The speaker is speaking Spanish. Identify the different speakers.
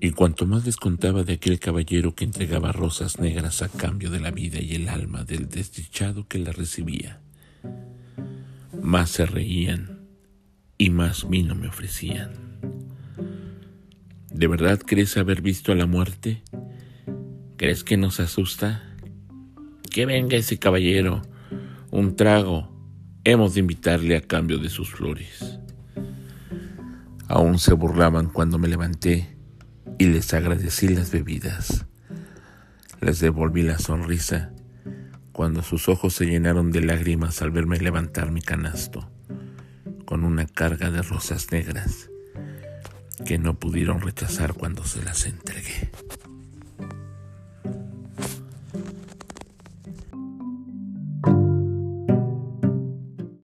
Speaker 1: Y cuanto más les contaba de aquel caballero que entregaba rosas negras a cambio de la vida y el alma del desdichado que la recibía, más se reían y más vino me ofrecían. ¿De verdad crees haber visto a la muerte? ¿Crees que nos asusta? Que venga ese caballero, un trago, hemos de invitarle a cambio de sus flores. Aún se burlaban cuando me levanté y les agradecí las bebidas. Les devolví la sonrisa cuando sus ojos se llenaron de lágrimas al verme levantar mi canasto con una carga de rosas negras que no pudieron rechazar cuando se las entregué.